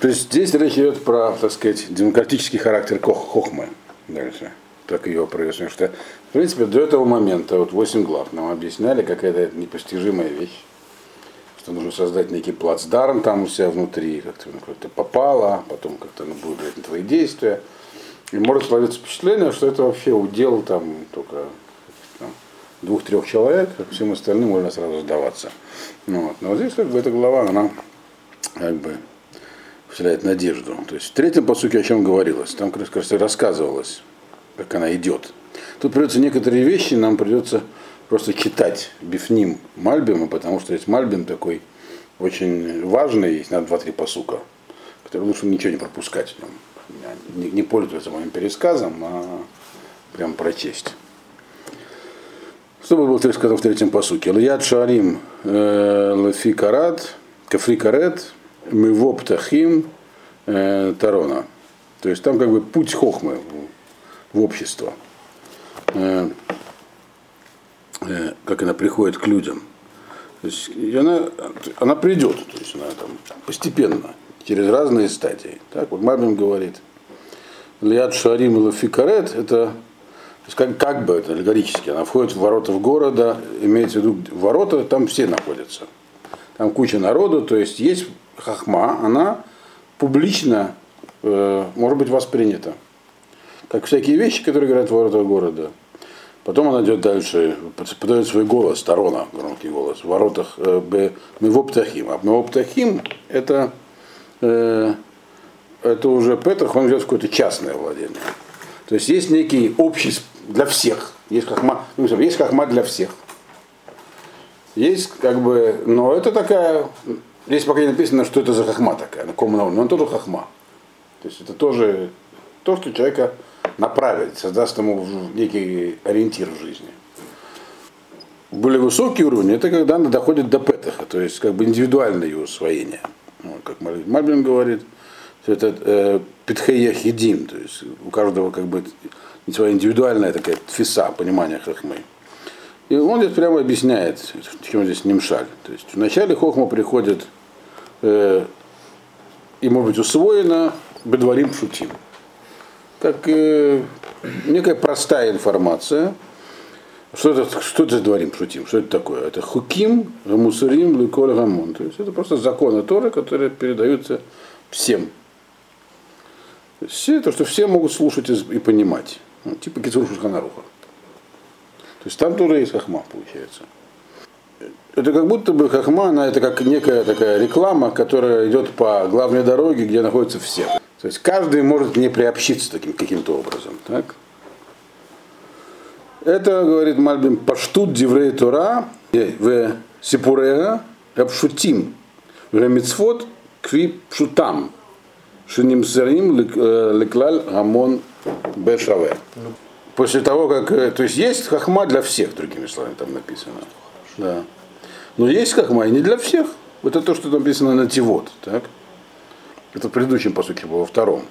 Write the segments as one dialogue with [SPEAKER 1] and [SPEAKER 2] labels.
[SPEAKER 1] То есть здесь речь идет про, так сказать, демократический характер хохмы. Дальше. Так ее произнесем. Что, в принципе, до этого момента, вот 8 глав, нам объясняли, какая это непостижимая вещь. Что нужно создать некий плацдарм там у себя внутри, как-то ну, как попало, потом как-то ну, будет влиять на твои действия. И может сложиться впечатление, что это вообще удел там только двух-трех человек, а всем остальным можно сразу сдаваться. Ну, вот. Но вот здесь как бы эта глава, она как бы вселяет надежду. То есть в третьем посуке о чем говорилось? Там как раз рассказывалось, как она идет. Тут придется некоторые вещи, нам придется просто читать Бифним Мальбима, потому что есть Мальбим такой очень важный, есть на два-три посука, который лучше ничего не пропускать. Не, не пользоваться моим пересказом, а прям прочесть. Что было сказано в третьем посуке? Льяд Шарим э, Лафи Карат, Кафри Миво Птахим э, Тарона. То есть там как бы путь хохмы в, общество. Э, э, как она приходит к людям. То есть она, она придет, то есть она там постепенно, через разные стадии. Так вот Мабин говорит, Лиад Шарим и Лафикарет это то есть как, как бы это аллегорически, она входит в ворота в города, имеется в виду ворота, там все находятся. Там куча народу, то есть есть хахма, она публично э, может быть воспринята. Как всякие вещи, которые говорят в воротах города. Потом она идет дальше, подает свой голос, сторона, громкий голос, в воротах э, Мевоптахим. А Мевоптахим это, э, это уже Петрах, он идет в какое-то частное владение. То есть есть некий общий для всех. Есть хахма, ну, есть хахма для всех. Есть как бы, но это такая Здесь пока не написано, что это за хахма такая, на каком уровне, но он тоже хахма. То есть это тоже то, что человека направит, создаст ему некий ориентир в жизни. Более высокий уровень это когда она доходит до петаха, то есть как бы индивидуальное ее усвоение. Ну, как Мальбин говорит, что это э, то есть у каждого как бы своя индивидуальная такая фиса, понимание хахмы. И он здесь прямо объясняет, чем здесь немшаль. То есть вначале хохма приходит э, и может быть усвоено бедварим шутим. Как э, некая простая информация. Что это, что это дворим шутим? Что это такое? Это хуким, мусурим, ликоль гамон. То есть это просто законы Торы, которые передаются всем. Все то, что все могут слушать и понимать. Ну, типа Кицур Шуханаруха. То есть там тоже есть хахма, получается это как будто бы хахма, она это как некая такая реклама, которая идет по главной дороге, где находятся все. То есть каждый может не приобщиться таким каким-то образом. Так? Это, говорит Мальбим, паштут диврей Тора в сипурега обшутим в мицвот кви пшутам шинимсарим леклаль гамон бешаве. После того, как... Э, то есть есть хахма для всех, другими словами, там написано. Да. Но есть хахма и не для всех. Это то, что написано на тивот. Так? Это в предыдущем, по сути, было во втором.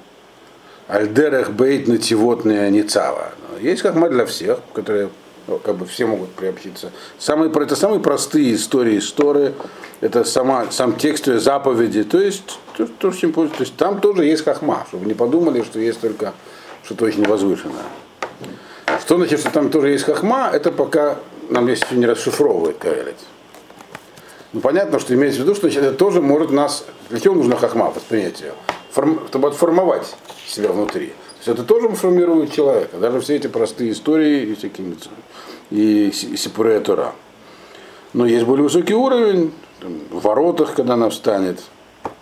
[SPEAKER 1] Альдерех бейт на тивот не цава. Есть хахма для всех, которые ну, как бы все могут приобщиться. Самые, это самые простые истории истории. Это сама, сам текст заповеди. То есть, то, то, то, то есть там тоже есть хахма, чтобы не подумали, что есть только что-то очень возвышенное. Что значит, что там тоже есть хахма, это пока нам здесь не расшифровывает Каэлит. Ну, понятно, что имеется в виду, что это тоже может нас... Для чего нужна хахма, воспринятие? Форм, чтобы отформовать себя внутри. То есть это тоже формирует человека. Даже все эти простые истории и всякие и сипурея Тора. Но есть более высокий уровень, там, в воротах, когда она встанет.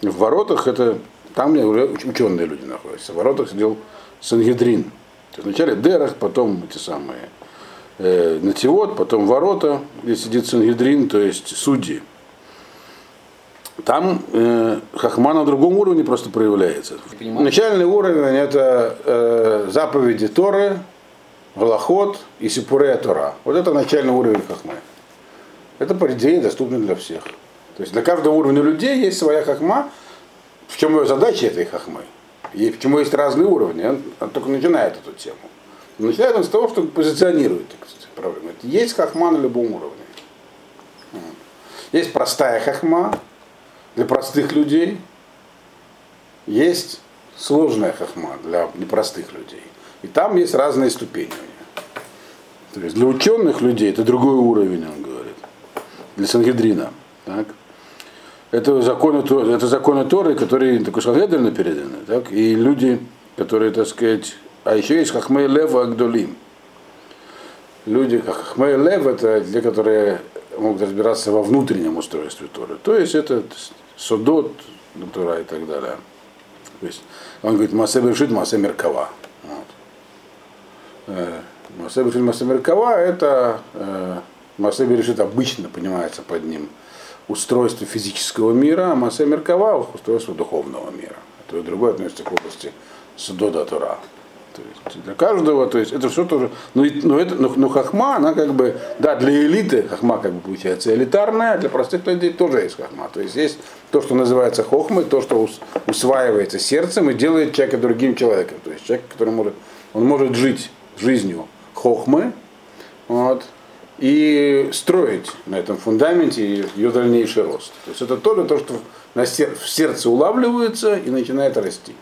[SPEAKER 1] В воротах это там уже ученые люди находятся. В воротах сидел Сангедрин. Вначале Дерах, потом эти самые э, Нативот, потом ворота, где сидит Сангедрин, то есть судьи. Там э, хахма на другом уровне просто проявляется. Начальный уровень это э, заповеди Торы, Галахот и Сипурея Тора. Вот это начальный уровень хахмы. Это, по идее, доступно для всех. То есть для каждого уровня людей есть своя хахма. В чем ее задача этой хахмы? И почему есть разные уровни? Он, он только начинает эту тему. Начинает он с того, что позиционирует проблему. Есть хахма на любом уровне. Есть простая хахма, для простых людей. есть сложная хахма для непростых людей. И там есть разные ступени. То есть для ученых людей это другой уровень, он говорит. Для Сангедрина. Так? Это законы, это законы Торы, которые такой Сангедрина переданы. Так? И люди, которые, так сказать, а еще есть Хахмей Лева Агдолим. Люди, Хахмей Лев, это те, которые могут разбираться во внутреннем устройстве Торы. То есть это Судот, Тора и так далее. То есть он говорит, Масе Бершит, Масе Меркава. Вот. Э, Масе Бершит, Масе Меркава, это э, Масе Бершит обычно понимается под ним устройство физического мира, а Масе Меркава устройство духовного мира. То и другое относится к области Судода Тора. То есть для каждого, то есть это все тоже, но, но, это, но, но хахма, она как бы, да, для элиты хахма как бы получается элитарная, а для простых людей тоже есть хахма. То есть есть то, что называется хохмой, то, что усваивается сердцем и делает человека другим человеком. То есть человек, который может, он может жить жизнью хохмы, вот, и строить на этом фундаменте ее дальнейший рост. То есть это тоже то, что в сердце улавливается и начинает расти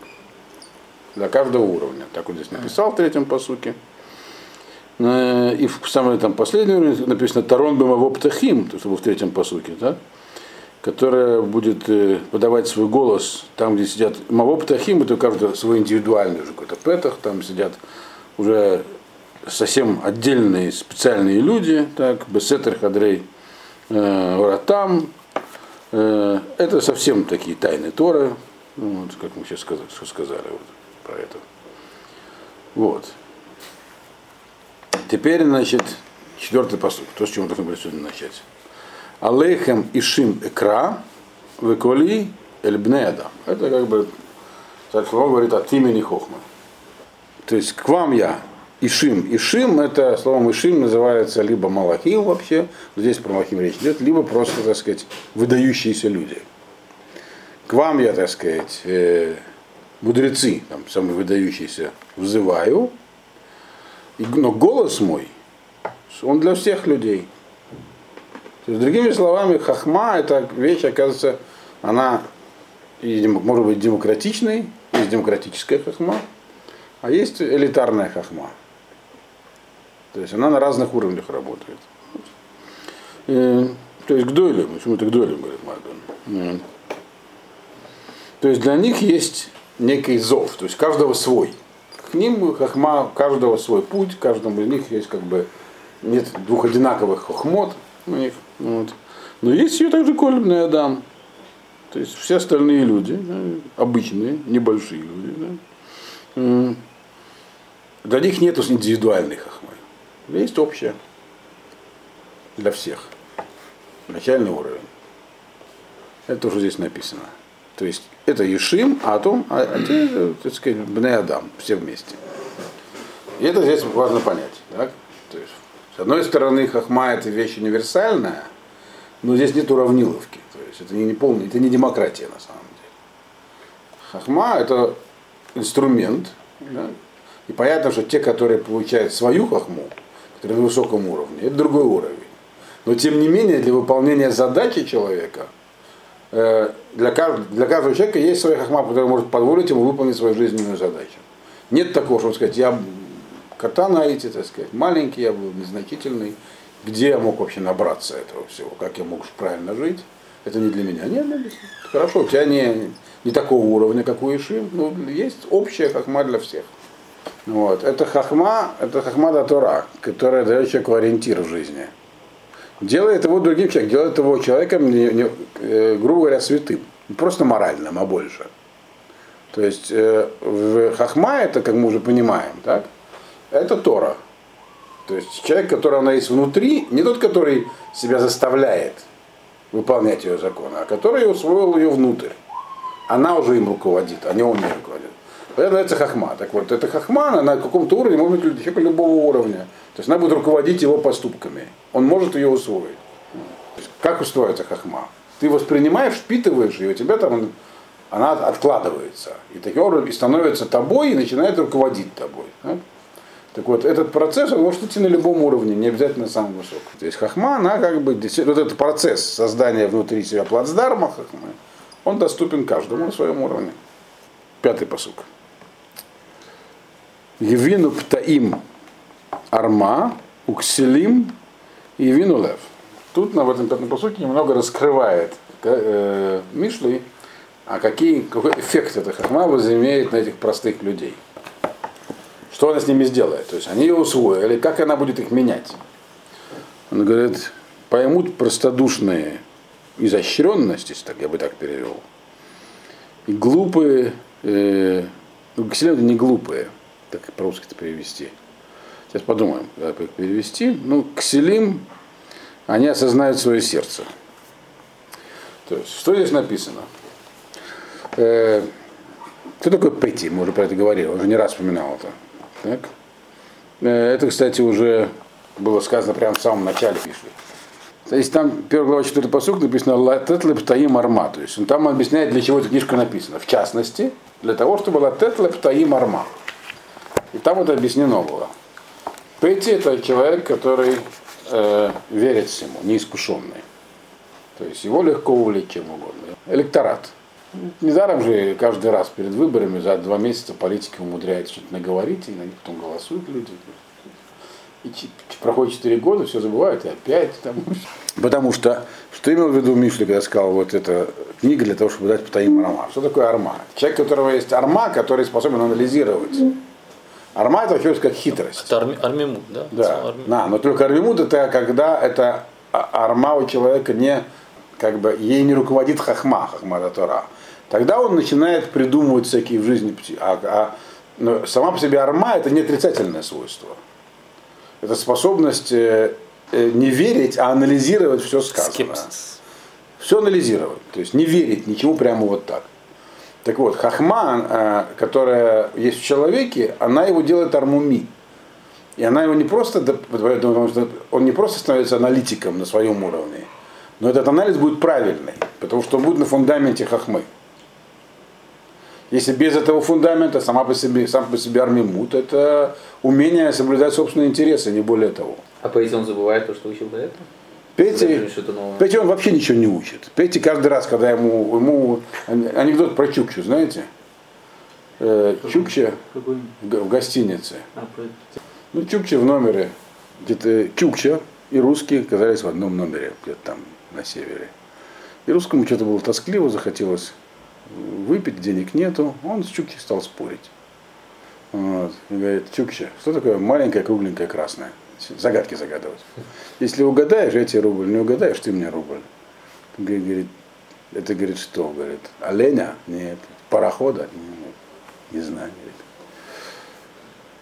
[SPEAKER 1] для каждого уровня. Так вот здесь написал в третьем посуке. Э, и в самый там последний уровень написано Тарон Бемавоптахим, то, что был в третьем посуке, да? которая будет э, подавать свой голос там, где сидят Мавоптахим, это каждый свой индивидуальный уже какой-то петах, там сидят уже совсем отдельные специальные люди, так, Бесетер Хадрей э, Ратам, это совсем такие тайны Торы, вот, как мы сейчас что сказали. Вот про это. Вот. Теперь, значит, четвертый посуд, то, с чего мы должны были сегодня начать. Алейхем Ишим Экра, Веколи Эльбнеада. Это как бы, так слово говорит от имени Хохма. То есть к вам я, Ишим. Ишим, это словом Ишим называется либо Малахим вообще, здесь про Малахим речь идет, либо просто, так сказать, выдающиеся люди. К вам я, так сказать, э, мудрецы, там, самые выдающиеся, взываю, но голос мой, он для всех людей. То есть, другими словами, хахма это вещь, оказывается, она может быть демократичной, есть демократическая хахма, а есть элитарная хахма. То есть она на разных уровнях работает. И, э, то есть к дойлям, почему это к дойлям, говорит Мадон. То есть для них есть некий зов, то есть каждого свой. К ним хахма, каждого свой путь, каждому из них есть как бы нет двух одинаковых хохмот у них. Вот. Но есть ее также колебный Адам. То есть все остальные люди, обычные, небольшие люди. Да, для них нет индивидуальной хохмы. Есть общая для всех. Начальный уровень. Это тоже здесь написано. То есть это Ешим, а о том, а, а так сказать, Бне Адам, все вместе. И это здесь важно понять. Так? То есть, с одной стороны, хахма это вещь универсальная, но здесь нет уравниловки. То есть это не, не полный, это не демократия на самом деле. Хахма это инструмент. Да? И понятно, что те, которые получают свою хахму, которые на высоком уровне, это другой уровень. Но тем не менее, для выполнения задачи человека – для каждого, для каждого человека есть своя хахма, которая может позволить ему выполнить свою жизненную задачу. Нет такого, что сказать, я кота на эти, так сказать, маленький, я был незначительный. Где я мог вообще набраться этого всего? Как я мог правильно жить? Это не для меня. Нет, нет, хорошо, у тебя не, не такого уровня, как у Ишим, но есть общая хахма для всех. Вот. Это хахма, это хахма да Тора, которая дает человеку ориентир в жизни делает его другим человеком, делает его человеком, не, не, э, грубо говоря, святым. Просто моральным, а больше. То есть э, в Хахма это, как мы уже понимаем, так, это Тора. То есть человек, который она есть внутри, не тот, который себя заставляет выполнять ее законы, а который усвоил ее внутрь. Она уже им руководит, а не он не руководит. Это называется хахма. Так вот, эта хахма, она на каком-то уровне может быть человека любого уровня. То есть она будет руководить его поступками. Он может ее усвоить. Как устроится хахма? Ты воспринимаешь, впитываешь ее, у тебя там она откладывается. И таким образом и становится тобой и начинает руководить тобой. Так вот, этот процесс он может идти на любом уровне, не обязательно на самом высоком. То есть хахма, она как бы, вот этот процесс создания внутри себя плацдарма хахмы, он доступен каждому на своем уровне. пятый посук. Евину птаим арма, укселим и евину лев. Тут на в этом пятом посуке немного раскрывает э, Мишли, а какие, какой эффект эта хахма возымеет на этих простых людей. Что она с ними сделает? То есть они ее усвоили, как она будет их менять? Он говорит, поймут простодушные изощренность, если так, я бы так перевел, и глупые, э, ну, не глупые, так по-русски это перевести. Сейчас подумаем, как их перевести. Ну, кселим, они осознают свое сердце. То есть, что здесь написано? Э, кто такой Петти? Мы уже про это говорили, уже не раз вспоминал это. Так? Э, это, кстати, уже было сказано прямо в самом начале пишет. То есть там первая глава 4 посук написано «Латет лептаим арма». То есть он там объясняет, для чего эта книжка написана. В частности, для того, чтобы «Латет лептаим арма». И там это объяснено было. Петти это человек, который э, верит всему, неискушенный. То есть его легко увлечь чем угодно. Электорат. Недаром же каждый раз перед выборами за два месяца политики умудряются что-то наговорить, и на них потом голосуют люди. И проходит 4 года, все забывают, и опять там. Потому что, что имел в виду Мишли, когда сказал, вот эта книга для того, чтобы дать потаим арма. Что такое арма? Человек, у которого есть арма, который способен анализировать. Арма это вообще как хитрость.
[SPEAKER 2] Это арми, армимут, да?
[SPEAKER 1] Да,
[SPEAKER 2] Арми...
[SPEAKER 1] да, но только армимут это когда это а, арма у человека не, как бы, ей не руководит хахма, хахма Тора. Тогда он начинает придумывать всякие в жизни, а, а, но сама по себе арма это не отрицательное свойство это способность э, э, не верить, а анализировать все сказанное. Скепсис. Все анализировать. То есть не верить ничему прямо вот так. Так вот, хахма, э, которая есть в человеке, она его делает армуми. И она его не просто, потому что он не просто становится аналитиком на своем уровне, но этот анализ будет правильный, потому что он будет на фундаменте хахмы. Если без этого фундамента сама по себе, сам по себе армимут, это умение соблюдать собственные интересы, не более того.
[SPEAKER 2] А по он забывает то, что учил до этого?
[SPEAKER 1] Петя, Петя он вообще ничего не учит. Петя каждый раз, когда ему, ему анекдот про Чукчу, знаете? Э, Чукча в, гостинице. А, ну, Чукча в номере, где-то Чукча и русские оказались в одном номере, где-то там на севере. И русскому что-то было тоскливо, захотелось выпить, денег нету, он с Чукчей стал спорить. Вот. И говорит, Чукча, что такое маленькая, кругленькая, красная? Загадки загадывать. Если угадаешь, я тебе рубль, не угадаешь, ты мне рубль. Говорит, это говорит, что? Говорит, оленя? Нет. Парохода? Нет. Не знаю. Говорит.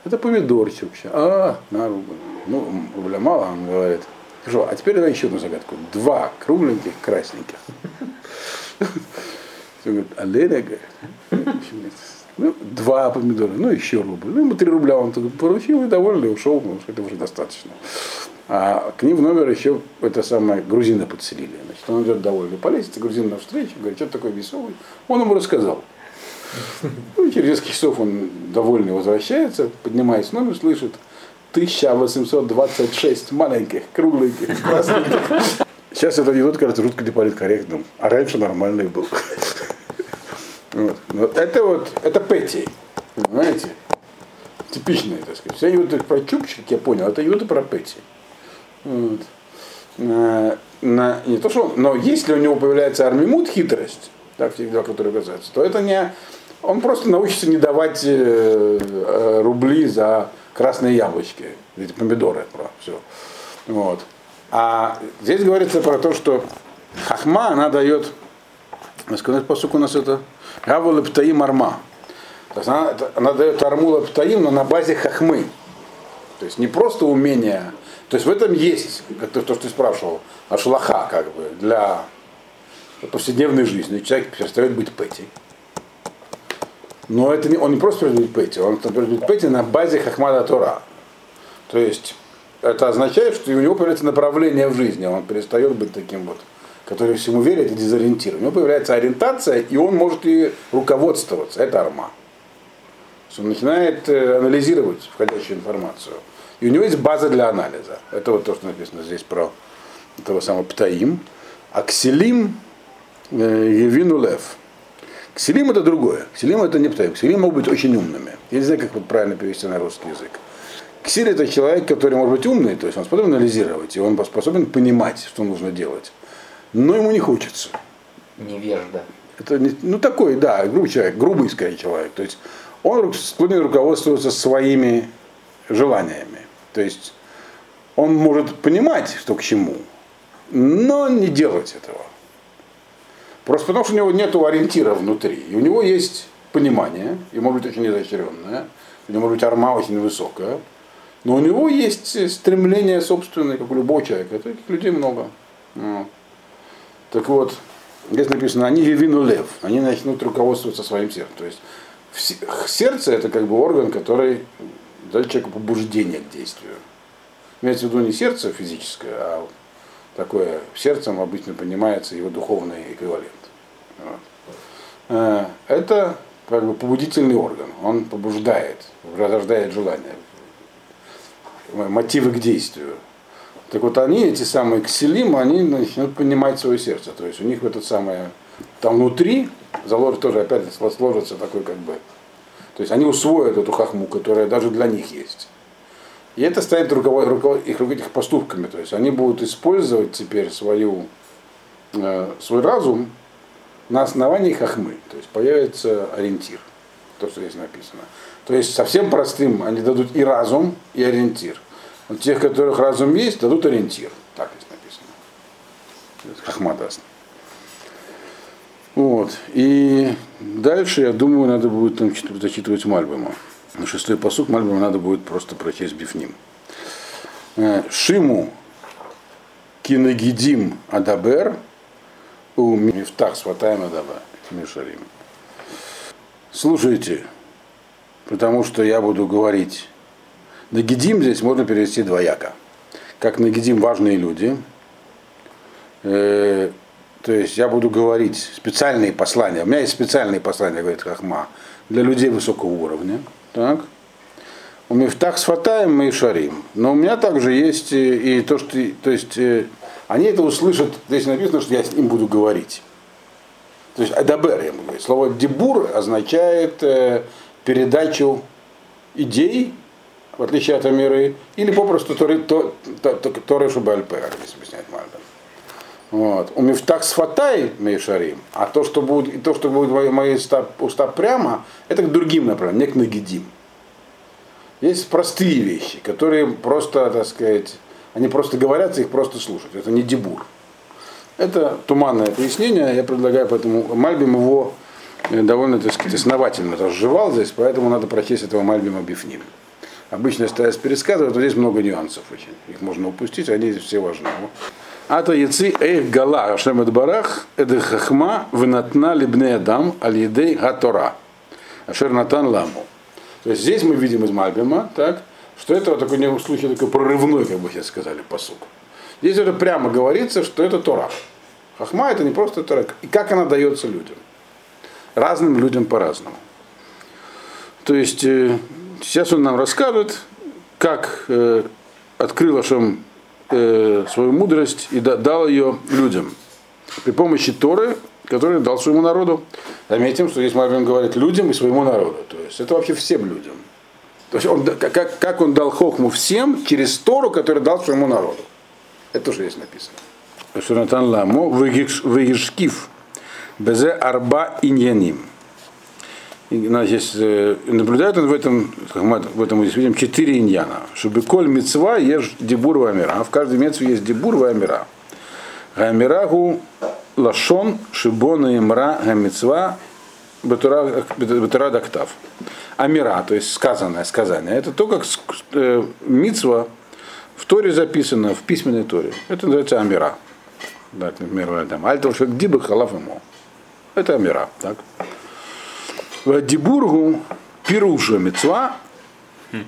[SPEAKER 1] Это помидор Чукча. А, на рубль. Ну, рубля мало, он говорит. Хорошо, а теперь давай еще одну загадку. Два кругленьких, красненьких. Он говорит, а Леня, ну, два помидора, ну, еще рубль. Ну, ему три рубля он поручил и довольный, ушел, потому что это уже достаточно. А к ним в номер еще это самое грузина подселили. Значит, он идет довольный, полезет, грузин навстречу, говорит, что такой веселый. Он ему рассказал. Ну, через несколько часов он довольный возвращается, поднимаясь в номер, слышит 1826 маленьких, кругленьких, красненьких. Сейчас этот анекдот кажется жутко неполиткорректным, а раньше нормальный был. Вот. Это вот, это Петти, понимаете? Типичные, так сказать. Все анекдоты про Чупчик, я понял, это анекдоты про Петти. Вот. На, на, не то, что но если у него появляется армимут, хитрость, так, те два, которые касаются, то это не, он просто научится не давать э, э, рубли за красные яблочки, эти помидоры, про все. Вот. А здесь говорится про то, что хахма, она дает, сказать, посук у нас это, Гаву лептаим арма. То есть она, она дает арму лептаим, но на базе хахмы. То есть не просто умение. То есть в этом есть, как то, то что ты спрашивал, ашлаха как бы для повседневной жизни. Человек перестает быть пэти. Но это не, он не просто перестает быть пэти, он перестает быть пэти на базе хахмада Тора. То есть это означает, что у него появляется направление в жизни, он перестает быть таким вот который всему верит и дезориентирован. У него появляется ориентация, и он может и руководствоваться. Это арма. Он начинает э, анализировать входящую информацию. И у него есть база для анализа. Это вот то, что написано здесь про этого самого Птаим. Акселим э, Евину Лев. Кселим это другое. Кселим это не птаим. Кселим могут быть очень умными. Я не знаю, как вот правильно перевести на русский язык. Ксиль это человек, который может быть умный, то есть он способен анализировать, и он способен понимать, что нужно делать. Но ему не хочется.
[SPEAKER 2] Невежда.
[SPEAKER 1] Это ну такой, да, грубый человек, грубый скорее человек. То есть он склонен руководствоваться своими желаниями. То есть он может понимать, что к чему, но не делать этого. Просто потому, что у него нет ориентира внутри. И у него есть понимание, и может быть очень изощренное, у него может быть арма очень высокая, но у него есть стремление собственное, как у любого человека. Таких людей много. Вот. Так вот, здесь написано, они вину лев, они начнут руководствоваться своим сердцем. То есть сердце это как бы орган, который дает человеку побуждение к действию. Имеется в виду не сердце физическое, а такое сердцем обычно понимается его духовный эквивалент. Вот. Э, это как бы побудительный орган, он побуждает, рождает желание, мотивы к действию. Так вот они, эти самые кселим, они начнут понимать свое сердце. То есть у них в этот самое, там внутри, заложит тоже опять сложится такой как бы, то есть они усвоят эту хахму, которая даже для них есть. И это станет руковод, руковод, их, их поступками. То есть они будут использовать теперь свою, э, свой разум на основании хахмы. То есть появится ориентир. То, что здесь написано. То есть совсем простым они дадут и разум, и ориентир. Вот тех, которых разум есть, дадут ориентир. Так здесь написано. Хахма даст. Вот. И дальше, я думаю, надо будет там зачитывать Мальбома. На шестой посук Мальбома надо будет просто прочесть Бифним. Э, Шиму кинагидим адабер у мифтах сватаем адаба мишарим. Слушайте, потому что я буду говорить. Нагидим здесь можно перевести двояко. Как нагидим важные люди, э, то есть я буду говорить специальные послания. У меня есть специальные послания, говорит Хахма, для людей высокого уровня. Так. У Мифтах с Фатаем и Шарим. Но у меня также есть и, и то, что, то есть, э, они это услышат, здесь написано, что я с ним буду говорить. То есть Адабер, я буду говорить. Слово дебур означает э, передачу идей, в отличие от Амиры, или попросту Торы, Торы, Торы Шубальпе, как здесь объясняет Мальбер. Вот. У мифтах с фатай мейшарим, а то, что будет, то, что будет мои, мои уста, уста прямо, это к другим направлениям, не к нагидим. Есть простые вещи, которые просто, так сказать, они просто говорятся, их просто слушать. Это не дебур. Это туманное пояснение, я предлагаю поэтому Мальбим его э, довольно, так сказать, основательно разжевал здесь, поэтому надо прочесть этого Мальбима Бифним. Обычно стараюсь пересказывать, но здесь много нюансов очень. Их можно упустить, они все важны. Ата яци эйх гала Ашем барах эд хахма венатна либне адам аль едей гатора. Ашер натан ламу. То есть здесь мы видим из Мальбима, так, что это вот такой в случае такой прорывной, как бы сейчас сказали, посук. Здесь уже прямо говорится, что это Тора. Хахма это не просто Тора. И как она дается людям? Разным людям по-разному. То есть э, сейчас он нам расскажет, как э, открыл Ашем э, свою мудрость и дал ее людям при помощи Торы, которую дал своему народу. Заметим, что здесь Марвин говорит людям и своему народу. То есть это вообще всем людям. То есть он, как, как он дал хохму всем через Тору, которую дал своему народу. Это тоже здесь написано. Шунатан ламо выгишкив безе арба иньяним. Значит, э, наблюдает он в этом, в этом здесь видим четыре иньяна. Чтобы коль мецва ешь дебур в амира. В каждой мецве есть дебур в амира. Гамирагу лашон шибона имра гамецва бетура дактав. Амира, то есть сказанное, сказание. Это то, как э, мицва в Торе записано, в письменной Торе. Это называется амира. Так, например, там, альтов шагдибы халаф ему. Это амира. Так. Дибургу пируша мецва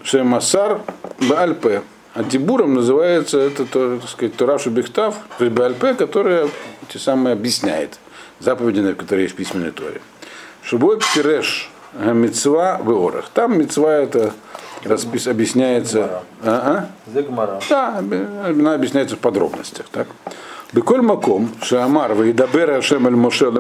[SPEAKER 1] шемасар бальпе. А дибуром называется это, то, так сказать, Турашу Бехтав, то есть которая те самые объясняет заповеди, которые есть в письменной Торе. Шубой пиреш мецва в орах. Там мецва это распис, объясняется. А, а? Да, она объясняется в подробностях. Так? Беколь маком, шамар, вейдабер Ашем эль Моше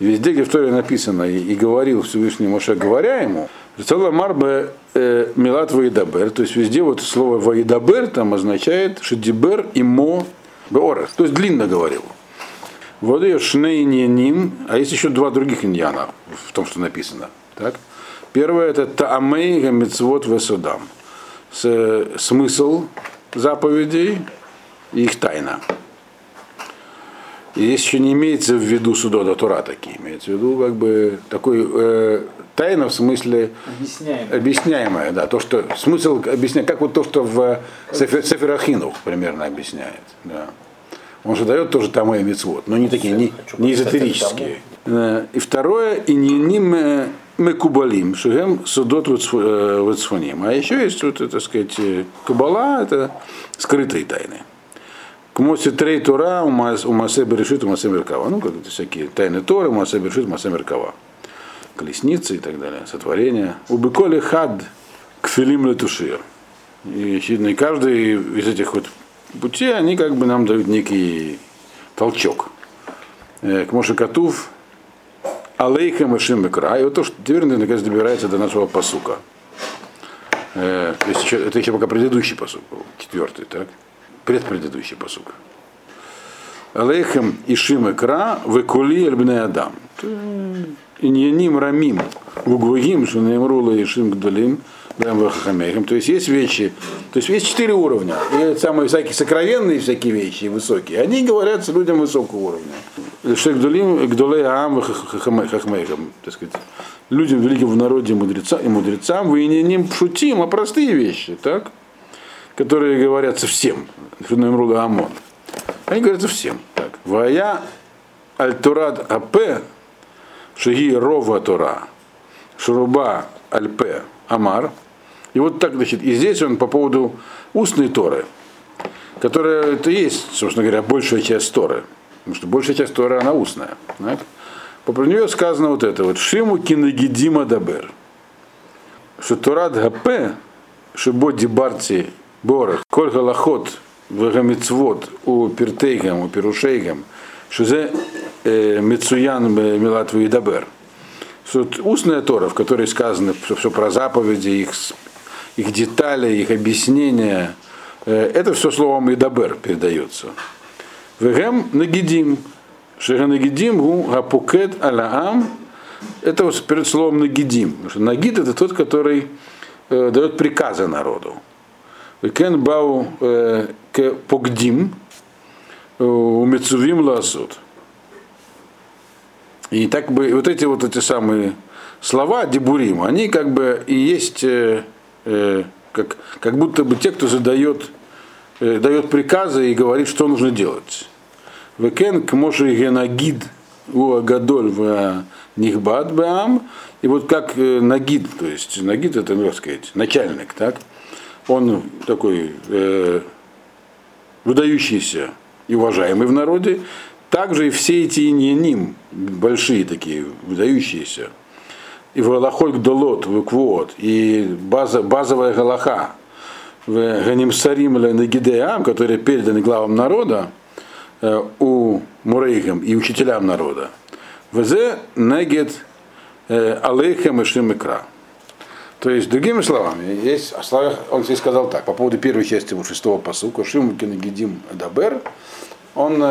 [SPEAKER 1] Везде, где в Торе написано, и, и говорил Всевышний Моше, говоря ему, Целая марбе э, милат ваидабер, то есть везде вот слово ваидабер там означает шедибер и мо беорах, то есть длинно говорил. Вот ее шнейниним, а есть еще два других иньяна в том, что написано. Так? Первое это таамей гамицвот весудам. Смысл заповедей и их тайна. И здесь еще не имеется в виду судода Тура такие, имеется в виду как бы такой э, тайна в смысле
[SPEAKER 2] Объясняем.
[SPEAKER 1] объясняемая, да, то, что смысл объясняет, как вот то, что в Сефер, Сеферахину примерно объясняет, да. Он же дает тоже там и мецвод, но не такие, не, не эзотерические. Э, И второе, и не ним мекубалим, шигем судот вацфоним. А еще есть, вот, так сказать, э, кабала, это скрытые тайны. К мосе трей тура у масе берешит, у масе меркава. Ну, как это всякие тайны Торы, у масе берешит, у масе меркава. Колесницы и так далее, сотворения. У быколи хад к филим летушир. И и каждый из этих вот путей, они как бы нам дают некий толчок. Э, К Моше Катув, Алейхем и Шимбекра. И вот то, что теперь наконец добирается до нашего посука. Э, то есть это еще пока предыдущий посук четвертый, так? Предпредыдущий посук. Алейхем и Шимекра, Векули Эльбне Адам. Иньяним Рамим, Угвагим, Шунемрула и Шим Хахамейхем. То есть есть вещи, то есть есть четыре уровня. И самые всякие сокровенные всякие вещи, высокие, они говорят с людям высокого уровня. Шегдулим, Гдулей Аам, Хахмейхем. Так сказать, людям великим в народе мудреца, и мудрецам, вы не ним шутим, а простые вещи, так? Которые говорятся всем. Шунемрула Амон. Они говорятся всем. Так. Вая Альтурад АП Шаги Рова Тора, Шуруба Альпе Амар. И вот так, значит, и здесь он по поводу устной Торы, которая это есть, собственно говоря, большая часть Торы. Потому что большая часть Торы, она устная. Знаете? Про нее сказано вот это вот. Шиму кинагидима дабер. Что Торат гапе, шибо дибарти борах, коль галахот вегамицвот у пиртейгам, у пирушейгам, что за Мецуян Милат Вейдабер. Устная Тора, в которой сказано все, все про заповеди, их, их детали, их объяснения, это все словом Идабер передается. Вегем Нагидим. Шега Нагидим гу гапукет алаам. Это перед словом Нагидим. Потому что Нагид это тот, который э, дает приказы народу. Кен бау э, к погдим у Мецувим ласут. И так бы вот эти вот эти самые слова дебурим, они как бы и есть э, э, как, как будто бы те, кто задает, э, дает приказы и говорит, что нужно делать. Векен к Моше Генагид у Агадоль в Нихбад Баам. И вот как э, Нагид, то есть Нагид это, ну, как сказать, начальник, так? Он такой э, выдающийся и уважаемый в народе, также и все эти иньяним, большие такие, выдающиеся, и в Галахоль Гдолот, в Квот, и база, базовая Галаха, в Ганимсарим Нагидеам, которые переданы главам народа, э, у Мурейхам и учителям народа. ВЗ Негет э, Алейхам и Шимикра. То есть, другими словами, есть, он здесь сказал так, по поводу первой части вот, шестого посука, Шимукин Гидим Дабер, он,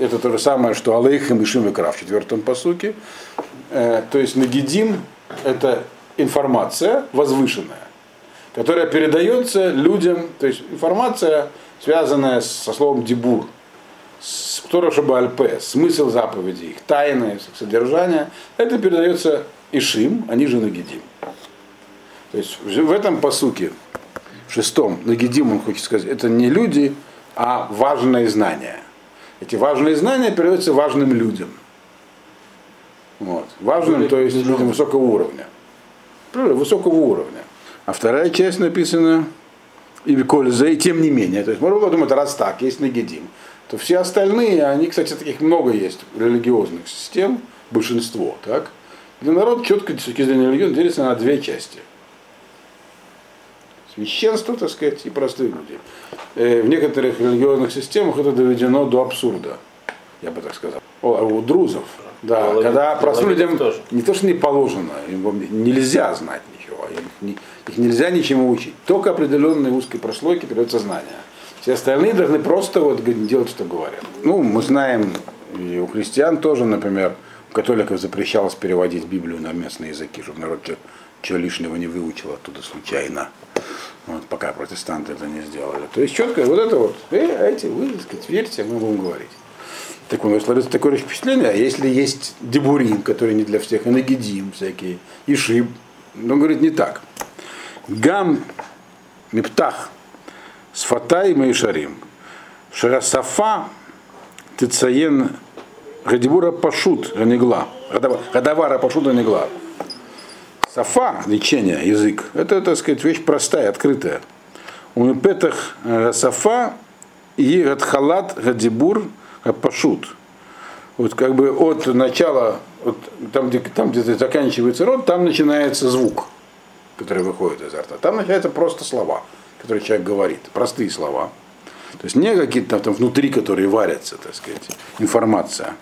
[SPEAKER 1] это то же самое, что Алейхим и Шимикра в четвертом посуке. То есть Нагидим – это информация возвышенная, которая передается людям, то есть информация, связанная со словом дебур, с Торашаба Альпе, смысл заповедей, их тайны, содержание, это передается Ишим, они же Нагидим. То есть в этом посуке, в шестом, Нагидим, он хочет сказать, это не люди, а важные знания. Эти важные знания передаются важным людям. Вот. Важным, то есть людям высокого уровня. Высокого уровня. А вторая часть написана и Кользе, и тем не менее. То есть можно подумать, раз так, есть Нагидим, то все остальные, они, кстати, таких много есть религиозных систем, большинство, так? Для народа четко с точки зрения религии делится на две части. Священство, так сказать, и простые люди. В некоторых религиозных системах это доведено до абсурда, я бы так сказал. А у друзов Да,
[SPEAKER 2] Лавит-
[SPEAKER 1] когда простым людям
[SPEAKER 2] тоже.
[SPEAKER 1] не то, что не положено, им нельзя знать ничего, не- их нельзя ничему учить. Только определенной узкой прослойке придется знание. Все остальные должны просто вот делать, что говорят. Ну, мы знаем, и у христиан тоже, например, у католиков запрещалось переводить Библию на местные языки, чтобы народ чего лишнего не выучил оттуда случайно. Вот, пока протестанты это не сделали. То есть четко вот это вот, э, эти, вы, так сказать, верьте, мы будем говорить. Так у нас сложится такое впечатление, а если есть дебурим, который не для всех, и нагидим всякие, и шиб, ну, говорит, не так. Гам мептах сфатай шарим. Шарасафа тицаен гадибура пашут ганегла. Гадавара пашут ганегла. Сафа, лечение, язык, это, так сказать, вещь простая, открытая. У мепетах э, сафа и гадхалат гадибур пашут. Вот как бы от начала, вот там, где, там, где заканчивается рот, там начинается звук, который выходит изо рта. Там начинаются просто слова, которые человек говорит, простые слова. То есть не какие-то там, там внутри, которые варятся, так сказать, информация.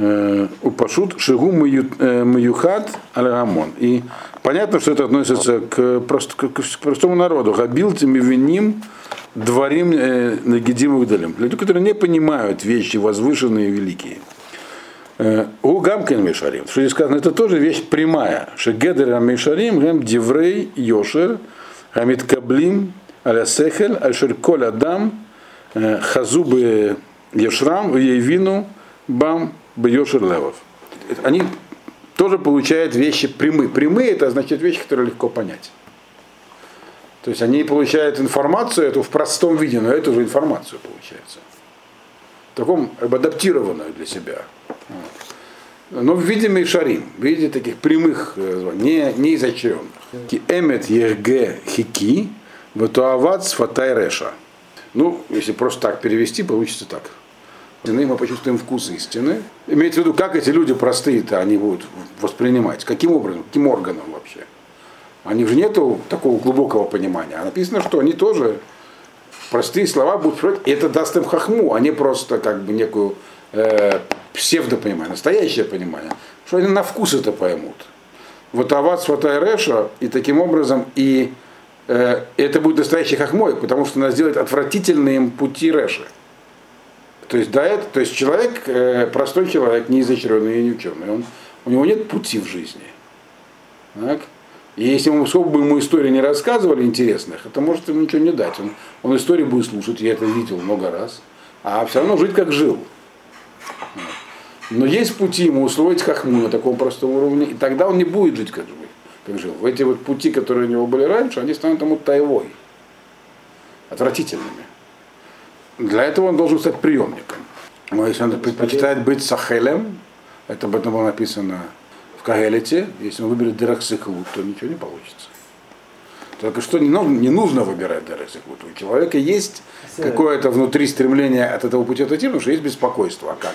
[SPEAKER 1] Э, Упашут шигу маюхат аль И понятно, что это относится к, просто, к, простому народу. Габил виним дворим э, нагидим удалим. Люди, которые не понимают вещи возвышенные и великие. Э, У гамкен мишарим. Что здесь сказано, это тоже вещь прямая. Шегедер мишарим гам диврей йошер гамит каблим аля сехель альшер коль адам э, хазубы ешрам вину бам бьешер левов. Они тоже получают вещи прямые. Прямые это означает вещи, которые легко понять. То есть они получают информацию эту в простом виде, но эту же информацию получается. В таком адаптированную для себя. Но в виде мейшарим, в виде таких прямых, э, не, не изощренных. Эмет ЕГ хики, ватуават сфатай реша. Ну, если просто так перевести, получится так. Стены мы почувствуем вкус истины. Имеется в виду, как эти люди простые-то они будут воспринимать, каким образом, каким органом вообще. У них же нету такого глубокого понимания. А написано, что они тоже простые слова будут спрашивать, и это даст им хохму, а не просто как бы некую э, псевдопонимание, настоящее понимание. Что они на вкус это поймут. Вот ават сватай реша, и таким образом и э, это будет настоящей хохмой, потому что она сделает отвратительные им пути реши. То есть, да, это, то есть человек, э, простой человек, не изощренный и не ученый, он, у него нет пути в жизни. Так? И если ему, сколько бы ему истории не рассказывали интересных, это может ему ничего не дать. Он, он истории будет слушать, я это видел много раз, а все равно жить как жил. Но есть пути ему усвоить хахму на таком простом уровне, и тогда он не будет жить как, жил- как жил. Эти вот пути, которые у него были раньше, они станут ему тайвой, отвратительными. Для этого он должен стать приемником. Но если он предпочитает быть сахелем, это об этом было написано в Кагелете, если он выберет Дерахсихлут, то ничего не получится. Только что не нужно, не нужно выбирать Дерахсихлут. У человека есть какое-то внутри стремление от этого пути отойти, потому что есть беспокойство, а как,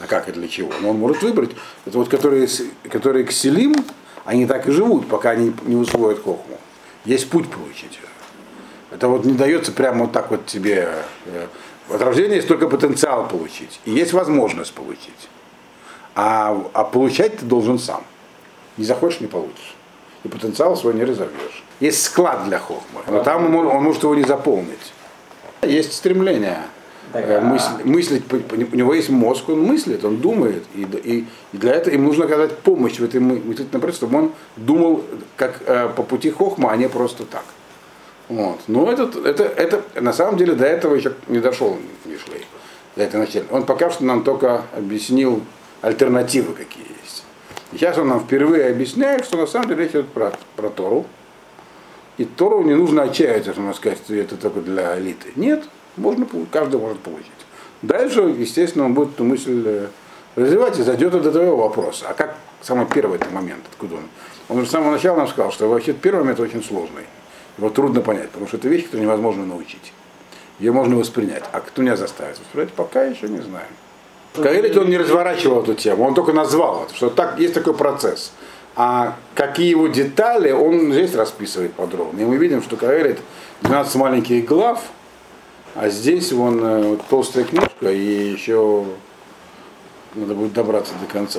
[SPEAKER 1] а как и для чего. Но он может выбрать. Это вот которые, которые к Селим, они так и живут, пока они не усвоят Хохму. Есть путь получить. Это вот не дается прямо вот так вот тебе. э, От рождения есть только потенциал получить. И есть возможность получить. А, а получать ты должен сам. Не захочешь, не получишь. И потенциал свой не разовьешь. Есть склад для хохмы, но там он, он может его не заполнить. Есть стремление
[SPEAKER 3] Так,
[SPEAKER 1] э,
[SPEAKER 3] а-
[SPEAKER 1] мысль- мыслить, у него есть мозг, он мыслит, он думает. И, и- и для этого им нужно оказать помощь в этой мы- мыслительном процессе, чтобы он думал как э, по пути хохма, а не просто так. Вот. Но этот, это, это, на самом деле до этого еще не дошел Мишлей. До этого начала. Он пока что нам только объяснил альтернативы, какие есть. Сейчас он нам впервые объясняет, что на самом деле речь идет про, про Тору. И Тору не нужно отчаиваться, что можно сказать, что это только для элиты. Нет, можно, каждый может получить. Дальше, естественно, он будет эту мысль э, развивать и зайдет до твоего вопроса. А как самый первый этот момент, откуда он? Он уже с самого начала нам сказал, что вообще первый момент очень сложный. Его трудно понять, потому что это вещь, которую невозможно научить. Ее можно воспринять. А кто меня заставит воспринять, пока еще не знаем. В он не разворачивал эту тему, он только назвал это, что так, есть такой процесс. А какие его детали, он здесь расписывает подробно. И мы видим, что Каэлит 12 маленьких глав, а здесь вон э, толстая книжка и еще надо будет добраться до конца